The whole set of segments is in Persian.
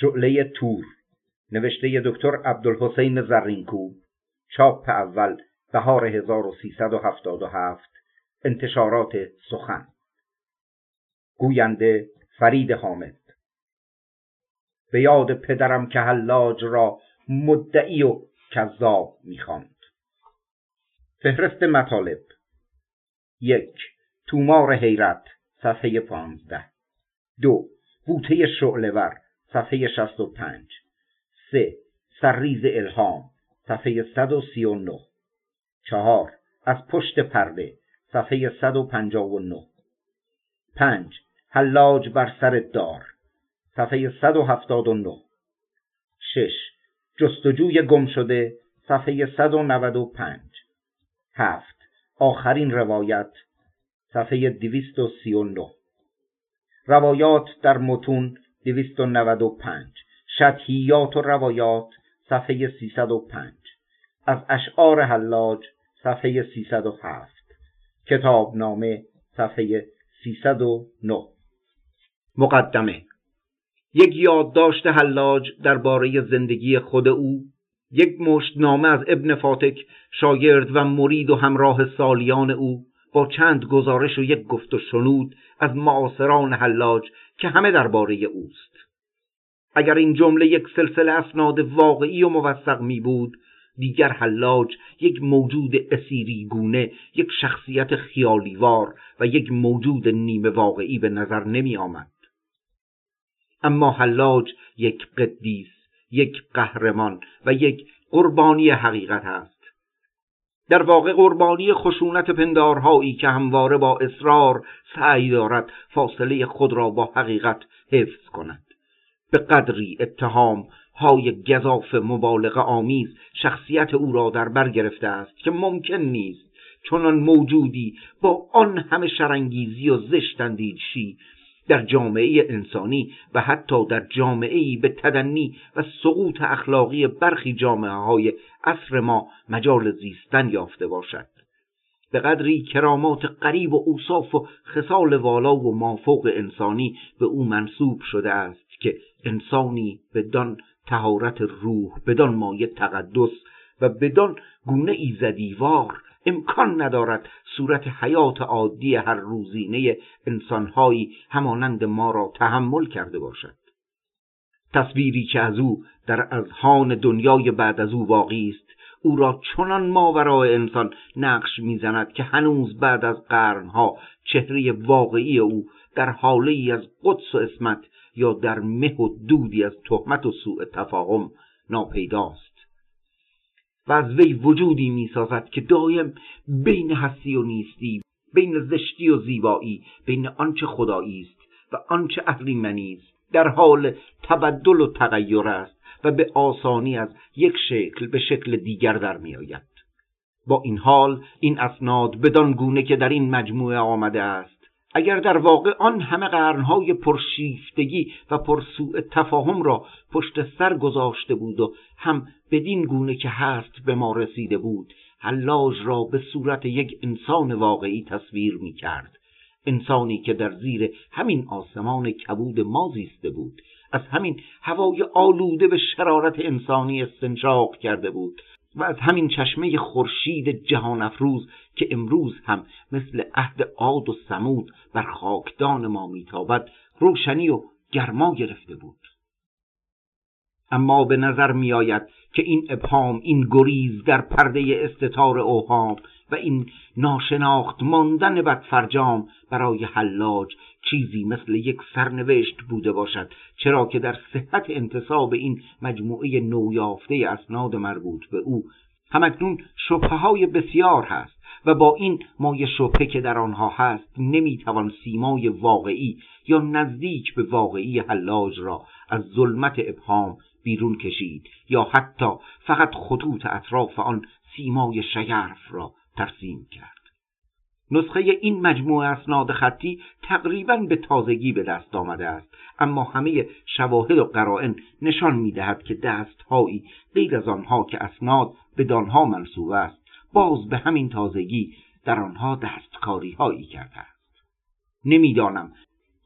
شعله تور نوشته دکتر عبدالحسین زرینکو چاپ اول بهار 1377 انتشارات سخن. گوینده فرید حامد. به یاد پدرم که حلاج را مدعی و کذاب می‌خواند. فهرست مطالب. یک تومار حیرت صفحه پانزده. دو بوته شعلور صفحه شست و پنج. سه. سرریز الهام. صفحه صد و سی و نه. چهار. از پشت پرده. صفحه صد و پنجاه و نه. پنج. حلاج بر سر دار. صفحه صد و هفتاد و نه. شش. جستجوی گم شده. صفحه صد و نود و پنج. هفت. آخرین روایت. صفحه دویست و سی و نه. روایات در متون دویست و نود و روایات صفحه سیصد و پنج. از اشعار حلاج صفحه سیصد و هفت. کتابنامه صفحه سیصد و نه. مقدمه. یک یادداشت حلاج درباره زندگی خود او یک مشت نامه از ابن فاتک شاگرد و مرید و همراه سالیان او با چند گزارش و یک گفت و شنود از معاصران حلاج که همه درباره اوست. اگر این جمله یک سلسله اسناد واقعی و موثق می بود دیگر حلاج یک موجود اسیری گونه یک شخصیت خیالیوار و یک موجود نیمه واقعی به نظر نمی آمد. اما حلاج یک قدیس یک قهرمان و یک قربانی حقیقت است. در واقع قربانی خشونت پندارهایی که همواره با اصرار سعی دارد فاصله خود را با حقیقت حفظ کند. به قدری اتهام های گذاف مبالغه آمیز شخصیت او را در بر گرفته است که ممکن نیست چنان موجودی با آن همه شرانگیزی و زشت شی در جامعه انسانی و حتی در جامعه به تدنی و سقوط اخلاقی برخی جامعه های عصر ما مجال زیستن یافته باشد. به قدری کرامات قریب و اوصاف و خصال والا و مافوق انسانی به او منصوب شده است که انسانی بدان تهارت روح بدان مایه تقدس و بدان گونه ایزدیوار امکان ندارد صورت حیات عادی هر روزینه انسانهایی همانند ما را تحمل کرده باشد. تصویری که از او در اذهان دنیای بعد از او واقعی است او را چنان ماورای انسان نقش می‌زند که هنوز بعد از قرنها چهره واقعی او در حاله ای از قدس و اسمت یا در مه و دودی از تهمت و سوء تفاهم ناپیداست و از وی وجودی می‌سازد که دایم بین هستی و نیستی بین زشتی و زیبایی بین آنچه خدایی است و آنچه اهریمنی است. در حال تبدل و تغییر است و به آسانی از یک شکل به شکل دیگر در میآید. با این حال این اسناد بدان گونه که در این مجموعه آمده است. اگر در واقع آن همه قرنهای پرشیفتگی و پرسوء تفاهم را پشت سر گذاشته بود و هم بدین گونه که هست به ما رسیده بود حلاج را به صورت یک انسان واقعی تصویر می کرد انسانی که در زیر همین آسمان کبود ما زیسته بود. از همین هوای آلوده به شرارت انسانی استنشاق کرده بود. و از همین چشمه خورشید جهان افروز که امروز هم مثل عهد عاد و سمود بر خاکدان ما میتابد روشنی و گرما گرفته بود. اما به نظر میآید که این ابهام این گریز در پرده استتار اوهام و این ناشناخت ماندن بدفرجام برای حلاج چیزی مثل یک سرنوشت بوده باشد چرا که در صحت انتصاب این مجموعه نویافته اسناد مربوط به او همکنون شبه های بسیار هست و با این مایه شبهه که در آنها هست نمی‌توان سیمای واقعی یا نزدیک به واقعی حلاج را از ظلمت ابهام بیرون کشید یا حتی فقط خطوط اطراف آن سیمای شگرف را ترسیم کرد. نسخه این مجموعه اسناد خطی تقریبا به تازگی به دست آمده است. اما همه شواهد و قرائن نشان می‌دهد که دستهایی غیر از آنها که اسناد به دانها منصوب است باز به همین تازگی در آنها دستکاری هایی کرده است. نمی‌دانم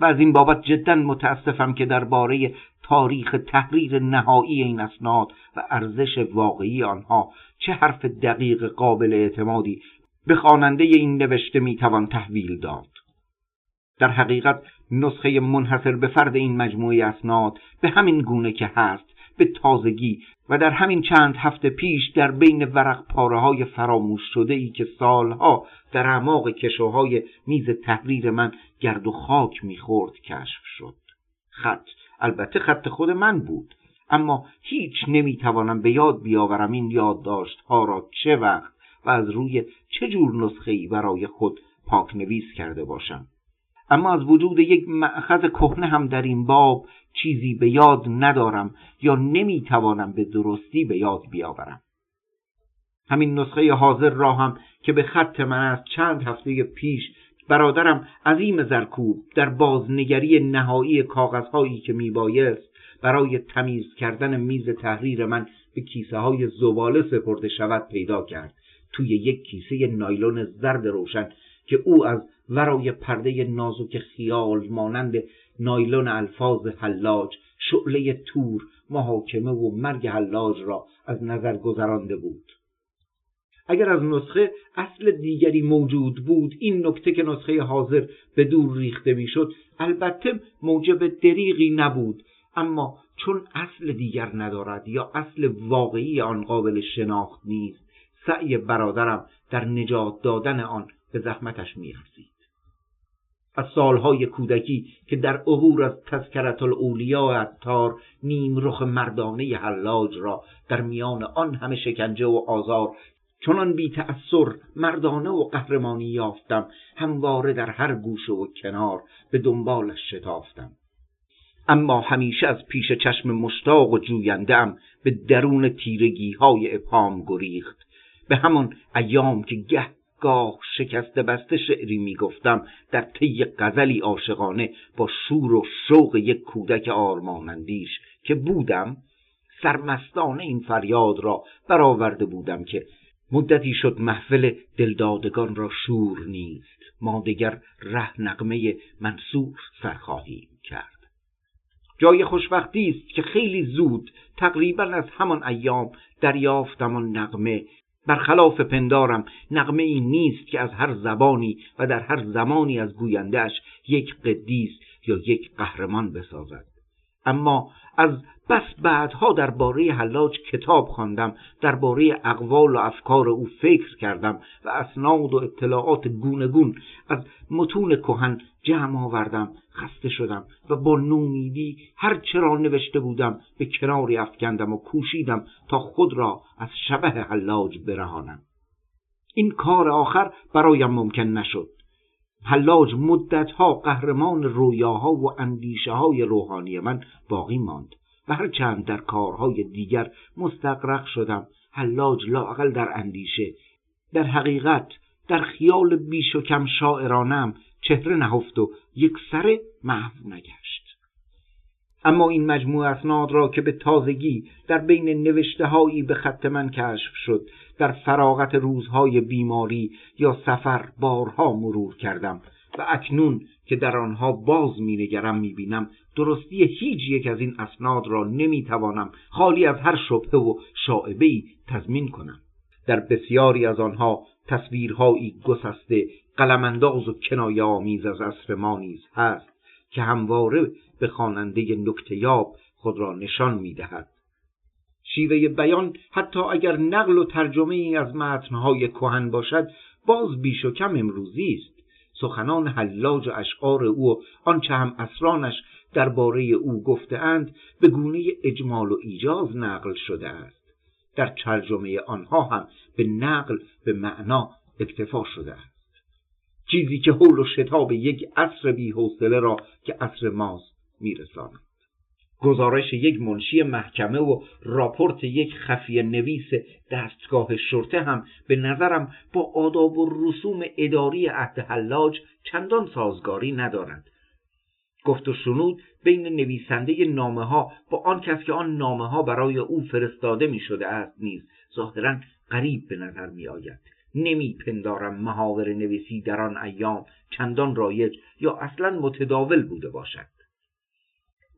و از این بابت جدا متاسفم که درباره تاریخ تحریر نهایی این اسناد و ارزش واقعی آنها چه حرف دقیق قابل اعتمادی به خواننده این نوشته می‌توان تحویل داد. در حقیقت نسخه منحصر به فرد این مجموعه اسناد به همین گونه که هست به تازگی و در همین چند هفته پیش در بین ورق پاره های فراموش شده ای که سالها در اعماق کشوهای میز تحریر من گرد و خاک می‌خورد کشف شد. خط البته خط خود من بود اما هیچ نمی‌توانم به یاد بیاورم این یادداشت ها را چه وقت و از روی چه جور نسخه ای برای خود پاک نویس کرده باشم. اما از وجود یک معخذ کهنه هم در این باب چیزی به یاد ندارم یا نمی‌توانم به درستی به یاد بیاورم. همین نسخه حاضر را هم که به خط من از چند هفته پیش برادرم عظیم زرکوب در بازنگری نهایی کاغذهایی که میبایست برای تمیز کردن میز تحریر من به کیسه های زباله سپرده شود پیدا کرد. توی یک کیسه نایلون زرد روشن که او از ورای پرده نازک خیال مانند نایلون الفاظ حلاج شعله تور محاکمه و مرگ حلاج را از نظر گذرانده بود. اگر از نسخه اصل دیگری موجود بود این نکته که نسخه حاضر به دور ریخته می‌شد البته موجب دریغی نبود. اما چون اصل دیگر ندارد یا اصل واقعی آن قابل شناخت نیست سعی برادرم در نجات دادن آن به زحمتش میارزید. از سالهای کودکی که در عبور از تذکرت الاولیا عطار نیم رخ مردانه حلاج را در میان آن همه شکنجه و آزار چنان بی تأثیر مردانه و قهرمانی یافتم همواره در هر گوشه و کنار به دنبالش شتافتم. اما همیشه از پیش چشم مشتاق و جویندم به درون تیرگی های ابهام گریخت. به همان ایام که گه گاه شکسته بسته شعری می‌گفتم در طی غزلی عاشقانه با شور و شوق یک کودک آرمانندیش که بودم سرمستانه این فریاد را برآورده بودم که مدتی شد محفل دلدادگان را شور نیست ما دگر ره نقمه منصور سر خواهیم کرد. جای خوشبختی است که خیلی زود تقریبا از همان ایام دریافتم آن نقمه برخلاف پندارم نقمه ای نیست که از هر زبانی و در هر زمانی از گویندهش یک قدیس یا یک قهرمان بسازد. اما از بس بعدها درباره حلاج کتاب خواندم درباره اقوال و افکار او فکر کردم و اسناد و اطلاعات گونگون از متون کهن جمع آوردم خسته شدم و با نومیدی هر چرا نوشته بودم به کناری افکندم و کوشیدم تا خود را از شبه حلاج برهانم. این کار آخر برایم ممکن نشد. حلاج مدتها قهرمان رویاها و اندیشه های روحانی من باقی ماند. و هرچند در کارهای دیگر مستقرق شدم. حلاج لاقل در اندیشه. در حقیقت در خیال بیش و کم شاعرانم چهره نهفت و یک سر محو نگشت. اما این مجموع اسناد را که به تازگی در بین نوشته هایی به خط من کشف شد در فراغت روزهای بیماری یا سفر بارها مرور کردم و اکنون که در آنها باز مینگرم می‌بینم. درستی هیچ یک از این اسناد را نمی‌توانم خالی از هر شبهه و شاعبه تضمین کنم. در بسیاری از آنها تصویرهایی گسسته قلمانداز و کنایه آمیز از عصر ما نیز هست که همواره به خواننده نکتیاب خود را نشان می‌دهد. شیوه بیان حتی اگر نقل و ترجمه ای از متنهای کهن باشد باز بیش و کم امروزی است. سخنان حلاج و اشعار او و آنچه هم اسرانش درباره او گفتهاند به گونه اجمال و ایجاز نقل شده است. در ترجمه آنها هم به نقل به معنا اکتفا شده است. چیزی که حول و شتاب یک عصر بیحوصله را که عصر ماست میرساند. گزارش یک منشی محکمه و راپورت یک خفیه نویس دستگاه شرطه هم به نظرم با آداب و رسوم اداری عهد حلاج چندان سازگاری ندارد گفت و شنود بین نویسنده نامه ها با آن کس که آن نامه ها برای او فرستاده می شده است نیز ظاهرا غریب به نظر می آید نمی پندارم محاور نویسی در آن ایام چندان رایج یا اصلا متداول بوده باشد.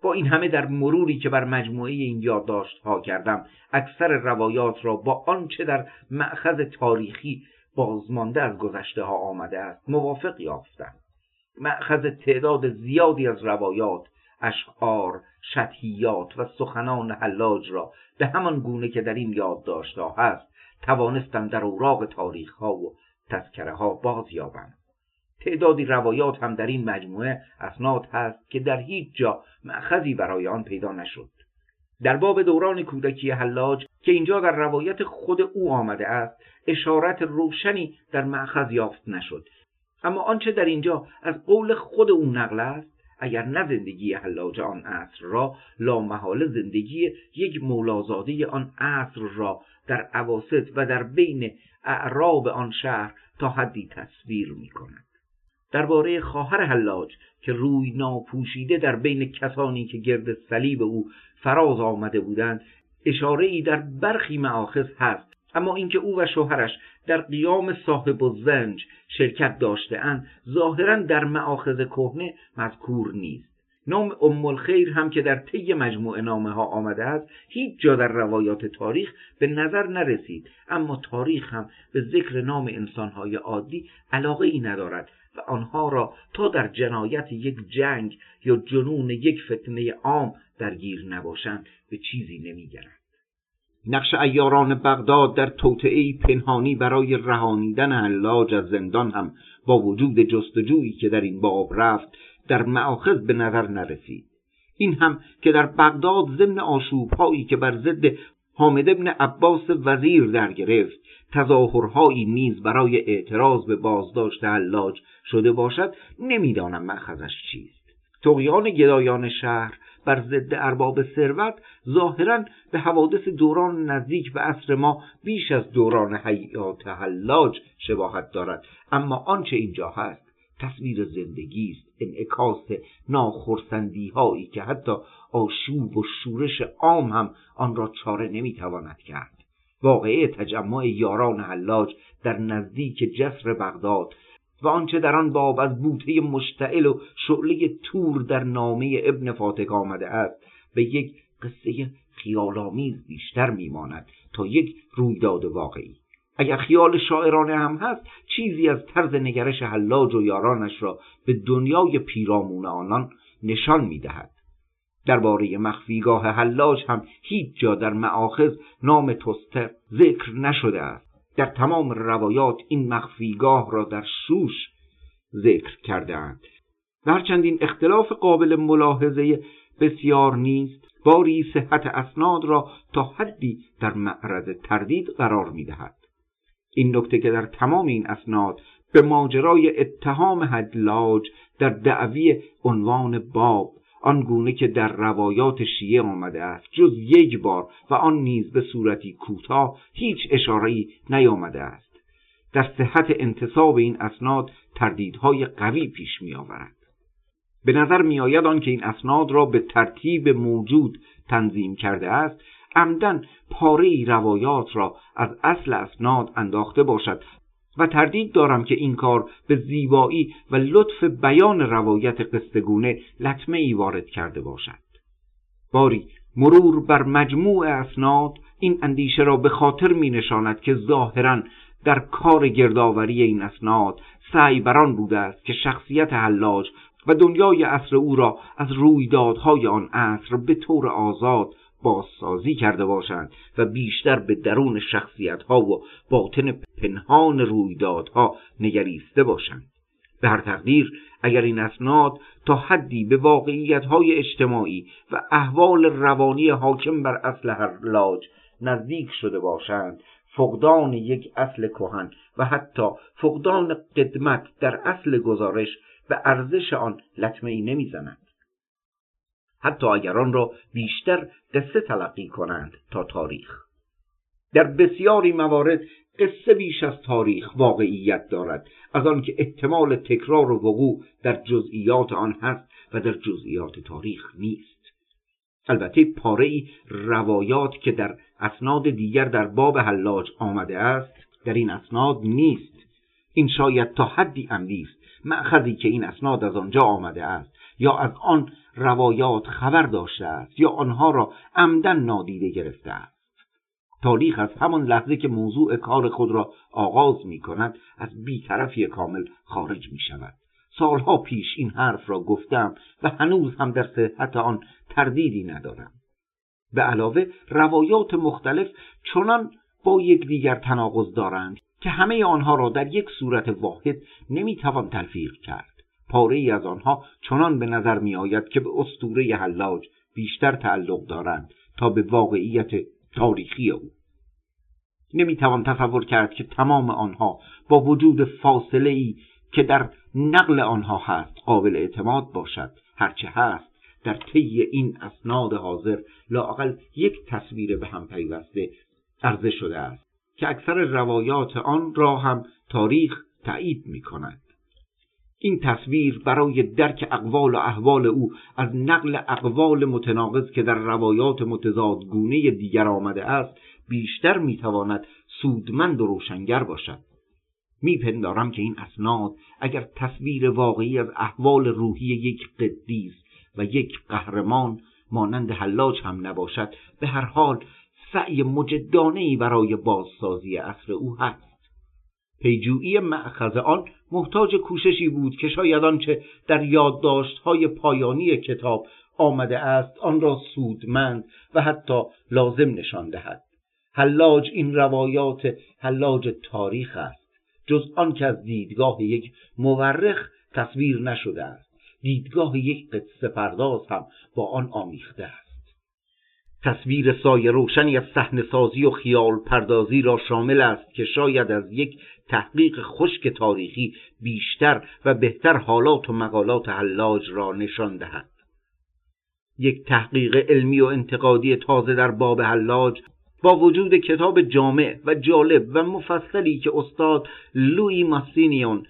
با این همه در مروری که بر مجموعه این یادداشت ها کردم اکثر روایات را با آنچه در معخذ تاریخی بازمانده از گذشته ها آمده است موافق یافتم. معخذ تعداد زیادی از روایات اشعار شطحیات و سخنان حلاج را به همان گونه که در این یادداشت ها هست توانستم در اوراق تاریخ ها و تذکره ها باز یابم تعدادی روایات هم در این مجموعه اسناد هست که در هیچ جا مأخذی برای آن پیدا نشد. در باب دوران کودکی حلاج که اینجا در روایت خود او آمده است اشارت روشنی در مأخذ یافت نشد. اما آنچه در اینجا از قول خود او نقل است اگر نه زندگی حلاج آن عصر را لا محال زندگی یک مولازاده آن عصر را در عواست و در بین اعراب آن شهر تا حدی تصویر می کند درباره خواهر حلاج که روی ناپوشیده در بین کسانی که گرد صلیب او فراز آمده بودند اشاره ای در برخی معاخذ هست. اما اینکه او و شوهرش در قیام صاحب و زنج شرکت داشتهاند ظاهرا در معاخذ کهنه مذکور نیست. نام ام الخیر هم که در طی مجموعه نامه ها آمده است هیچ جا در روایات تاریخ به نظر نرسید. اما تاریخ هم به ذکر نام انسانهای عادی علاقه ای ندارد. و آنها را تا در جنایت یک جنگ یا جنون یک فتنه عام درگیر نباشند به چیزی نمیگرند. نقش ایاران بغداد در توطعه پنهانی برای رهانیدن حلاج از زندان هم با وجود جستجویی که در این باب رفت در معاخذ به نظر نرسید. این هم که در بغداد ضمن آشوبهایی که بر ضد حامد ابن عباس وزیر در گرفت. تظاهرهایی نیز برای اعتراض به بازداشت حلاج شده باشد نمی‌دانم مأخذش چیست. تقیان گدایان شهر بر ضد ارباب ثروت ظاهرا به حوادث دوران نزدیک به عصر ما بیش از دوران حیات حلاج شباهت دارد. اما آنچه اینجا هست تصویر زندگی است انعکاس ناخرسندی هایی که حتی آشوب و شورش عام هم آن را چاره نمی‌تواند کرد. واقعه تجمع یاران حلاج در نزدیک جسر بغداد و آنچه در آن باب از بوته مشتعل و شعله تور در نامه ابن فاتک آمده است به یک قصه خیالآمیز بیشتر میماند تا یک رویداد واقعی. اگر خیال شاعرانه هم هست چیزی از طرز نگرش حلاج و یارانش را به دنیای پیرامون آنان نشان می‌دهد. درباره مخفیگاه حلاج هم هیچ جا در معاخذ نام توستر ذکر نشده است. در تمام روایات این مخفیگاه را در شوش ذکر کردهاند. و هرچند این اختلاف قابل ملاحظه بسیار نیست باری صحت اسناد را تا حدی در معرض تردید قرار می‌دهد. این نکته که در تمام این اسناد به ماجرای اتهام حلاج در دعوی عنوان باب آنگونه که در روایات شیعه آمده است جز یک بار و آن نیز به صورتی کوتاه هیچ اشاره‌ای نیامده است. در صحت انتصاب این اسناد تردیدهای قوی پیش می آورد به نظر آن که این اسناد را به ترتیب موجود تنظیم کرده است عمدن پاره روایات را از اصل اسناد انداخته باشد و تردید دارم که این کار به زیبایی و لطف بیان روایت قصدگونه لطمه ای وارد کرده باشد. باری مرور بر مجموع اسناد این اندیشه را به خاطر می نشاند که ظاهرا در کار گردآوری این اسناد سعی بران بوده است که شخصیت حلاج و دنیای عصر او را از رویدادهای آن عصر به طور آزاد بازسازی کرده باشند و بیشتر به درون شخصیت ها و باطن پنهان رویدادها نگریسته باشند. به هر تقدیر اگر این اسناد تا حدی به واقعیت های اجتماعی و احوال روانی حاکم بر اصل هر لاج نزدیک شده باشند فقدان یک اصل کهن و حتی فقدان قدمت در اصل گزارش به ارزش آن لطمه ای نمی‌زنند حتی اگر آن را بیشتر قصه تلقی کنند تا تاریخ. در بسیاری موارد قصه بیش از تاریخ واقعیت دارد از آنکه احتمال تکرار و وقوع در جزئیات آن هست و در جزئیات تاریخ نیست. البته پاره روایات که در اسناد دیگر در باب حلاج آمده است در این اسناد نیست. این شاید تا حدی عمدی است مأخذی که این اسناد از آنجا آمده است یا از آن روایات خبر داشته است یا آنها را عمدن نادیده گرفته است. تاریخ از همان لحظه که موضوع کار خود را آغاز می کند از بیطرفی کامل خارج می شود. سالها پیش این حرف را گفتم و هنوز هم در صحت آن تردیدی ندارم. به علاوه روایات مختلف چنان با یکدیگر تناقض دارند که همه آنها را در یک صورت واحد نمی‌توان تلفیق کرد. پاره ای از آنها چنان به نظر می آید که به استوره حلاج بیشتر تعلق دارند تا به واقعیت تاریخی او. نمی‌توان تصور کرد که تمام آنها با وجود فاصله ای که در نقل آنها هست قابل اعتماد باشد. هرچه هست در طی این اسناد حاضر لاقل یک تصویر به هم پیوسته عرضه شده است که اکثر روایات آن را هم تاریخ تایید می کند این تصویر برای درک اقوال و احوال او از نقل اقوال متناقض که در روایات متضادگونه دیگر آمده است بیشتر می‌تواند سودمند و روشنگر باشد. میپندارم که این اسناد اگر تصویر واقعی از احوال روحی یک قدیس و یک قهرمان مانند حلاج هم نباشد به هر حال سعی مجدانه برای بازسازی اصر او هست. پیجویی معخذ آن محتاج کوششی بود که شاید آنچه در یادداشت‌های پایانی کتاب آمده است آن را سودمند و حتی لازم نشان دهد. حلاج این روایات حلاج تاریخ است جز آن که از دیدگاه یک مورخ تصویر نشده است. دیدگاه یک قصه پرداز هم با آن آمیخته است. تصویر سایه روشنی از صحنه سازی و خیال پردازی را شامل است که شاید از یک تحقیق خشک تاریخی بیشتر و بهتر حالات و مقالات حلاج را نشان دهد. یک تحقیق علمی و انتقادی تازه در باب حلاج با وجود کتاب جامع و جالب و مفصلی که استاد لوی ماسینیون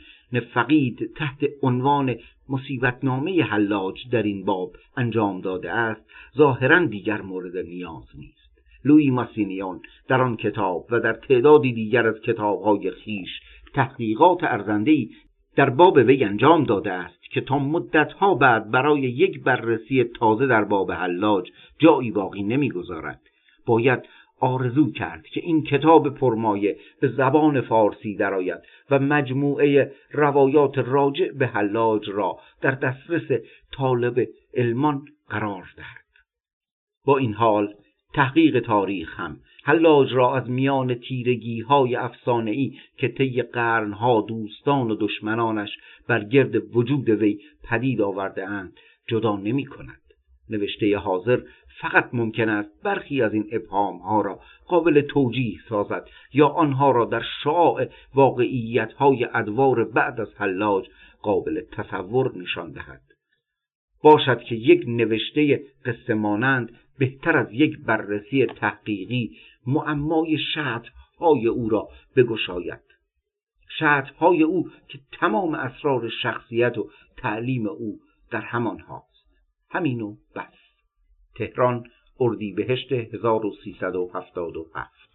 فقید تحت عنوان مصیبتنامه حلاج در این باب انجام داده است ظاهرا دیگر مورد نیاز نیست. لوی ماسینیون در آن کتاب و در تعدادی دیگر از کتابهای خیش تحقیقات ارزندهای در باب وی انجام داده است که تا مدتها بعد برای یک بررسی تازه در باب حلاج جایی باقی نمی‌گذارد. باید آرزو کرد که این کتاب پرمایه به زبان فارسی درآید و مجموعه روایات راجع به حلاج را در دسترس طالب علمان قرار دهد. با این حال تحقیق تاریخ هم. حلاج را از میان تیرگی های که طی قرنها دوستان و دشمنانش بر گرد وجود وی پدید آورده اند جدا نمی کند نوشته حاضر فقط ممکن است برخی از این ابهام ها را قابل توجیه سازد یا آنها را در شعاع واقعیت های ادوار بعد از حلاج قابل تصور نشان دهد. باشد که یک نوشته قصه مانند بهتر از یک بررسی تحقیقی معمای شطح های او را بگشاید. شطح های او که تمام اسرار شخصیت و تعلیم او در همان هاست. همینو بس. تهران اردیبهشت 1377